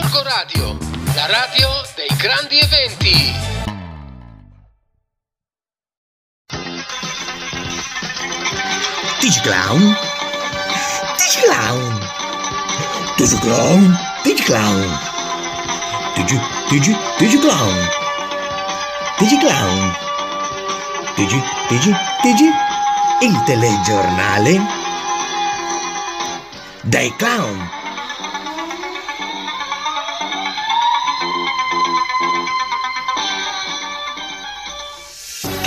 Gorgo Radio, la radio dei grandi eventi. Digiclown? Digiclown? Digiclown? Digiclown? Digi, Digi, Digiclown? Digiclown? Digi, Digi, Digi? Il telegiornale? Dei clown!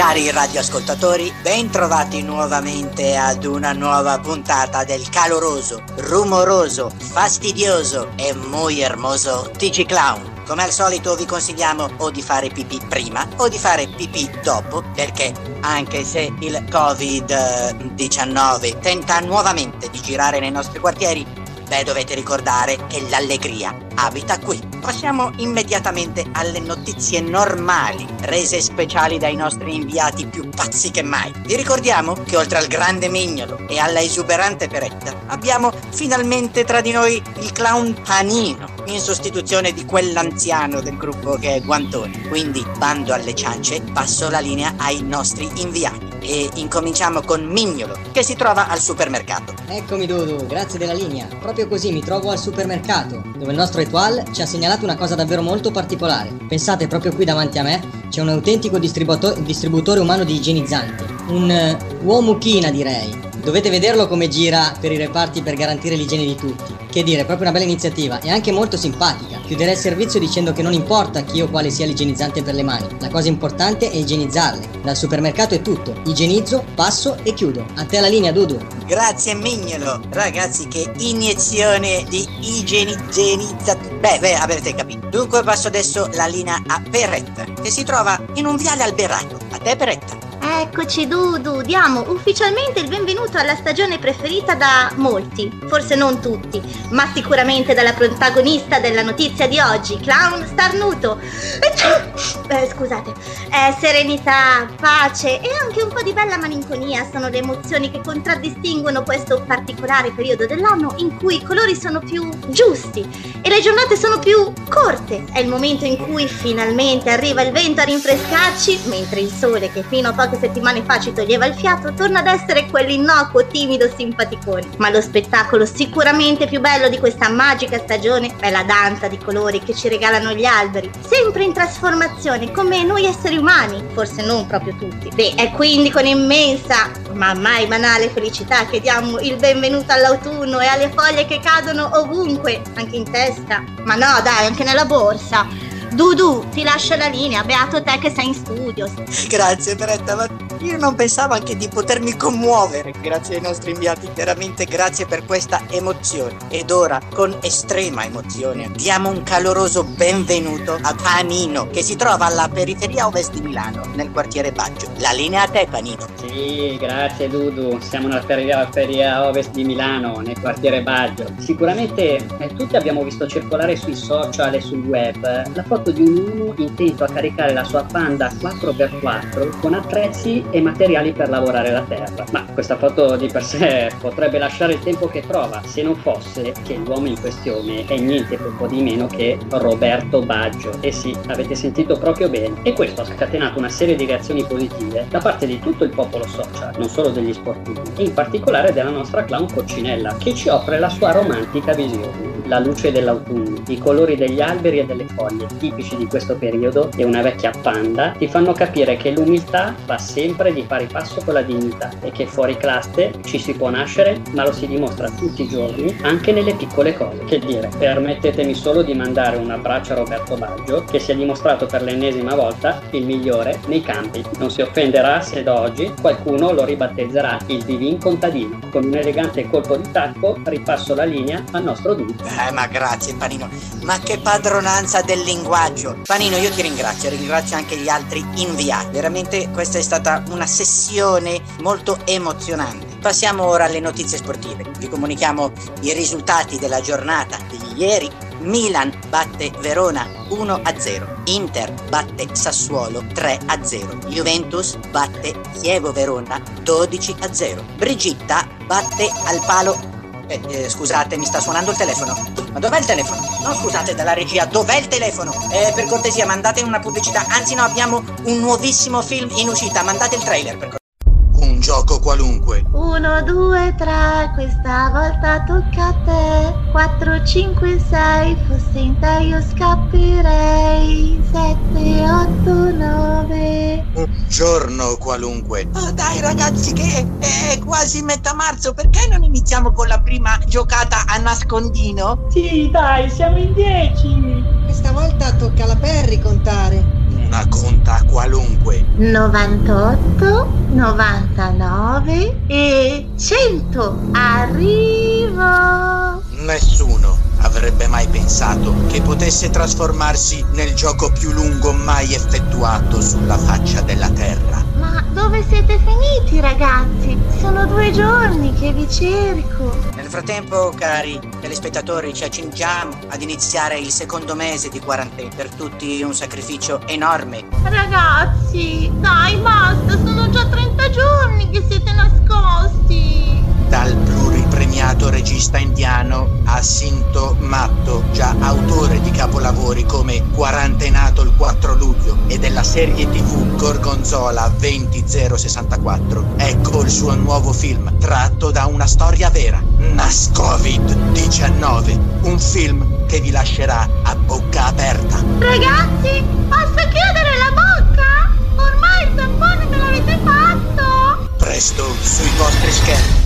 Cari radioascoltatori, ben trovati nuovamente ad una nuova puntata del caloroso, rumoroso, fastidioso e muy hermoso TG Clown. Come al solito vi consigliamo o di fare pipì prima o di fare pipì dopo perché anche se il Covid-19 tenta nuovamente di girare nei nostri quartieri, Beh, dovete ricordare che l'allegria abita qui. Passiamo immediatamente alle notizie normali, rese speciali dai nostri inviati più pazzi che mai. Vi ricordiamo che oltre al grande mignolo e alla esuberante peretta, abbiamo finalmente tra di noi il clown Panino, in sostituzione di quell'anziano del gruppo che è Guantone. Quindi, bando alle ciance, passo la linea ai nostri inviati e incominciamo con Mignolo, che si trova al supermercato. Eccomi Dudu, grazie della linea. Proprio così mi trovo al supermercato, dove il nostro Etoile ci ha segnalato una cosa davvero molto particolare. Pensate, proprio qui davanti a me c'è un autentico distributo- distributore umano di igienizzanti. Un uh, uomo china direi. Dovete vederlo come gira per i reparti per garantire l'igiene di tutti. Che dire, proprio una bella iniziativa e anche molto simpatica. Chiuderei il servizio dicendo che non importa chi o quale sia l'igienizzante per le mani, la cosa importante è igienizzarle. Dal supermercato è tutto. Igienizzo, passo e chiudo. A te la linea, Dudu. Grazie Mignolo. Ragazzi, che iniezione di igienizza... Beh, beh, avete capito. Dunque passo adesso la linea a Peretta, che si trova in un viale alberato. A te Peretta. Eccoci Dudu, diamo ufficialmente il benvenuto alla stagione preferita da molti, forse non tutti, ma sicuramente dalla protagonista della notizia di oggi, Clown Starnuto. Eh, scusate, eh, serenità, pace e anche un po' di bella malinconia sono le emozioni che contraddistinguono questo particolare periodo dell'anno in cui i colori sono più giusti e le giornate sono più corte. È il momento in cui finalmente arriva il vento a rinfrescarci, mentre il sole che fino a poco poche settimane fa ci toglieva il fiato, torna ad essere quell'innocuo, timido, simpaticone. Ma lo spettacolo sicuramente più bello di questa magica stagione è la danza di colori che ci regalano gli alberi, sempre in trasformazione, come noi esseri umani, forse non proprio tutti. Beh, è quindi con immensa, ma mai banale felicità che diamo il benvenuto all'autunno e alle foglie che cadono ovunque, anche in testa. Ma no, dai, anche nella borsa. Dudu, ti lascio la linea, beato te che sei in studio. Grazie Beretta, ma io non pensavo anche di potermi commuovere grazie ai nostri inviati, veramente grazie per questa emozione. Ed ora, con estrema emozione, diamo un caloroso benvenuto a Panino, che si trova alla periferia ovest di Milano, nel quartiere Baggio. La linea a te Panino. Sì, grazie Dudu, siamo nella periferia ovest di Milano, nel quartiere Baggio. Sicuramente eh, tutti abbiamo visto circolare sui social e sul web la foto foto di un uomo intento a caricare la sua Panda 4x4 con attrezzi e materiali per lavorare la terra. Ma questa foto di per sé potrebbe lasciare il tempo che trova, se non fosse che l'uomo in questione è niente poco di meno che Roberto Baggio. E sì, avete sentito proprio bene. E questo ha scatenato una serie di reazioni positive da parte di tutto il popolo social, non solo degli sportivi, e in particolare della nostra clown Coccinella, che ci offre la sua romantica visione. La luce dell'autunno, i colori degli alberi e delle foglie, tipici di questo periodo e una vecchia panda ti fanno capire che l'umiltà va sempre di pari passo con la dignità e che fuori classe ci si può nascere ma lo si dimostra tutti i giorni anche nelle piccole cose. Che dire, permettetemi solo di mandare un abbraccio a Roberto Baggio che si è dimostrato per l'ennesima volta il migliore nei campi. Non si offenderà se da oggi qualcuno lo ribattezzerà il Divin Contadino. Con un elegante colpo di tacco ripasso la linea al nostro dunque. Eh ma grazie Panino, ma che padronanza del linguaggio. Panino, io ti ringrazio, ringrazio anche gli altri inviati. Veramente questa è stata una sessione molto emozionante. Passiamo ora alle notizie sportive. Vi comunichiamo i risultati della giornata di ieri. Milan batte Verona 1-0, Inter batte Sassuolo 3-0, Juventus batte Chievo Verona 12-0, Brigitta batte al palo Eh, eh, scusate, mi sta suonando il telefono. Ma dov'è il telefono? No, scusate, dalla regia, dov'è il telefono? Eh, per cortesia, mandate una pubblicità. Anzi, no, abbiamo un nuovissimo film in uscita. Mandate il trailer, per cortesia. Un gioco qualunque. Uno, due, tre, questa volta tocca a te. 4, 5, 6, fosse in te io scapperei. 7, 8, 9. Un giorno qualunque. Oh, dai ragazzi, che è quasi metà marzo, perché non iniziamo con la prima giocata a nascondino? Sì, dai, siamo in dieci. Questa volta tocca alla Perry contare. Una conta qualunque. 98, 99 e 100. Arrivo. Nessuno avrebbe mai pensato che potesse trasformarsi nel gioco più lungo mai effettuato sulla faccia della Terra. Ma dove siete finiti ragazzi? Sono due giorni che vi cerco. Frattempo, cari telespettatori, ci accingiamo ad iniziare il secondo mese di quarantena. Per tutti un sacrificio enorme. Ragazzi, dai basta, sono già 30 giorni che siete nascosti. Dal pluripremiato regista indiano Assinto Matto, già autore di capolavori come Quarantenato il 4 luglio e della serie tv Gorgonzola 20064, ecco il suo nuovo film tratto da una storia vera, Nascovid-19, un film che vi lascerà a bocca aperta. Ragazzi, posso chiudere la bocca? Ormai il tampone me l'avete fatto. Presto sui vostri schermi.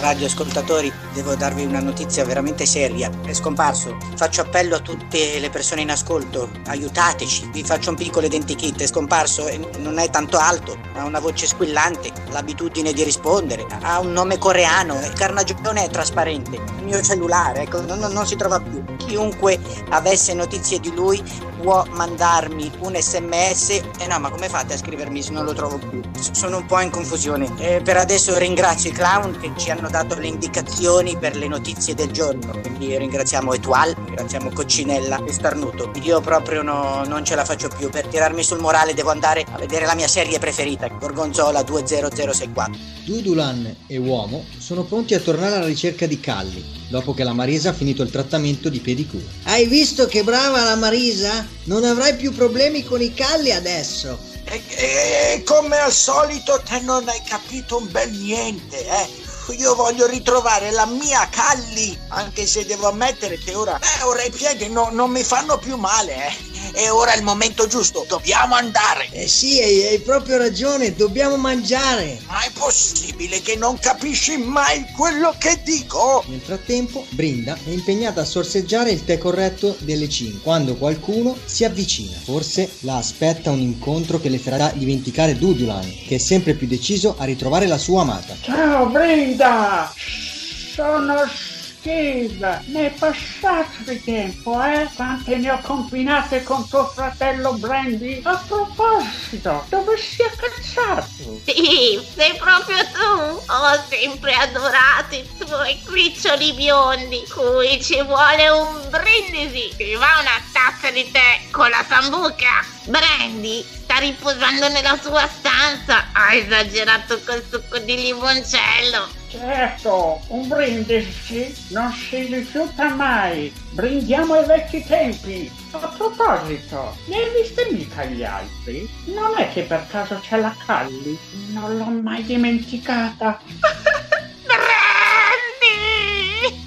Radioascoltatori, devo darvi una notizia veramente seria. È scomparso. Faccio appello a tutte le persone in ascolto. Aiutateci. Vi faccio un piccolo identikit. È scomparso e non è tanto alto. Ha una voce squillante. L'abitudine di rispondere. Ha un nome coreano. Il carnagione è trasparente. Il mio cellulare, ecco, non, non- si trova più. Chiunque avesse notizie di lui può mandarmi un sms. E no, ma come fate a scrivermi se non lo trovo più? Sono un po' in confusione. Eh, per adesso ringrazio i clown che ci hanno dato le indicazioni per le notizie del giorno. Quindi ringraziamo Etual, ringraziamo Coccinella e Starnuto. Io proprio no- non ce la faccio più. Per tirarmi sul morale devo andare a vedere la mia serie preferita, Gorgonzola 20064. Dudulan e uomo sono pronti a tornare alla ricerca di Calli, dopo che la Marisa ha finito il trattamento di pedicure. Hai visto che brava la Marisa? Non avrai più problemi con i calli adesso. E, e- come al solito te non hai capito un bel niente, eh? Io voglio ritrovare la mia Calli, anche se devo ammettere che ora, eh, ora i piedi no- non mi fanno più male, eh. E ora è il momento giusto, dobbiamo andare. Eh sì, hai, hai proprio ragione, dobbiamo mangiare. Ma è possibile che non capisci mai quello che dico? Nel frattempo, Brinda è impegnata a sorseggiare il tè corretto delle 5, quando qualcuno si avvicina. Forse la aspetta un incontro che le farà dimenticare Dudulan, che è sempre più deciso a ritrovare la sua amata. Ciao Brenda! Sono Steve! Ne è passato di tempo, eh? Quante ne ho combinate con tuo fratello Brandy? A proposito, dove si è cazzato? Sì, sei proprio tu. Ho sempre adorato i tuoi criccioli biondi, cui ci vuole un brindisi. Ti va una tazza di tè con la sambuca. Brandy sta riposando nella sua stanza. Ha esagerato col succo di limoncello. Certo, un brindisi non si rifiuta mai. Brindiamo ai vecchi tempi. A proposito, ne hai viste mica gli altri? Non è che per caso c'è la Calli? Non l'ho mai dimenticata.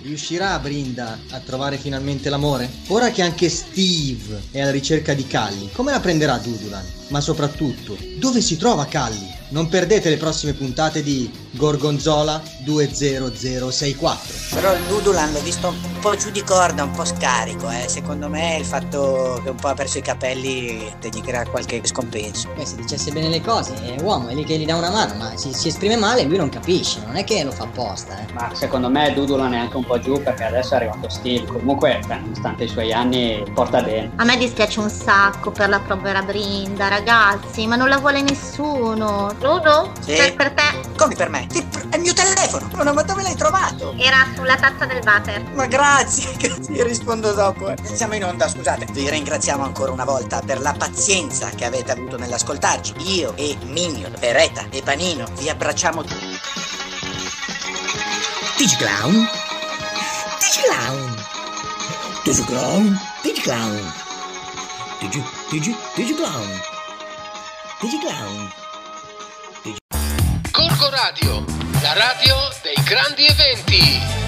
Riuscirà Brinda a trovare finalmente l'amore? Ora che anche Steve è alla ricerca di Calli, come la prenderà Dudulan? Ma soprattutto, dove si trova Calli? Non perdete le prossime puntate di Gorgonzola 20064. Però il Dudulan l'ho visto un po' giù di corda, un po' scarico, eh. Secondo me il fatto che un po' ha perso i capelli te gli crea qualche scompenso. Beh, se dicesse bene le cose, è uomo, è lì che gli dà una mano, ma si, si esprime male e lui non capisce, non è che lo fa apposta, eh. Ma secondo me Dudulan è anche un po' giù perché adesso è arrivato Steve. Comunque, beh, nonostante i suoi anni, porta bene. A me dispiace un sacco per la povera Brinda, ragazzi, ma non la vuole nessuno. Ludo? Sì. Per, per te Come per me? Sì, È il mio telefono! Ma ma dove l'hai trovato? era sulla tazza del water. Ma grazie, grazie, rispondo dopo. eh. Siamo in onda, scusate. Vi ringraziamo ancora una volta per la pazienza che avete avuto nell'ascoltarci. Io e Minion, Beretta e Panino vi abbracciamo tutti. Digiclown. Digiclown. Digiclown. Digiclown. Digi, digi, Digiclown. Digiclown. Gorgo Radio, la radio dei grandi eventi.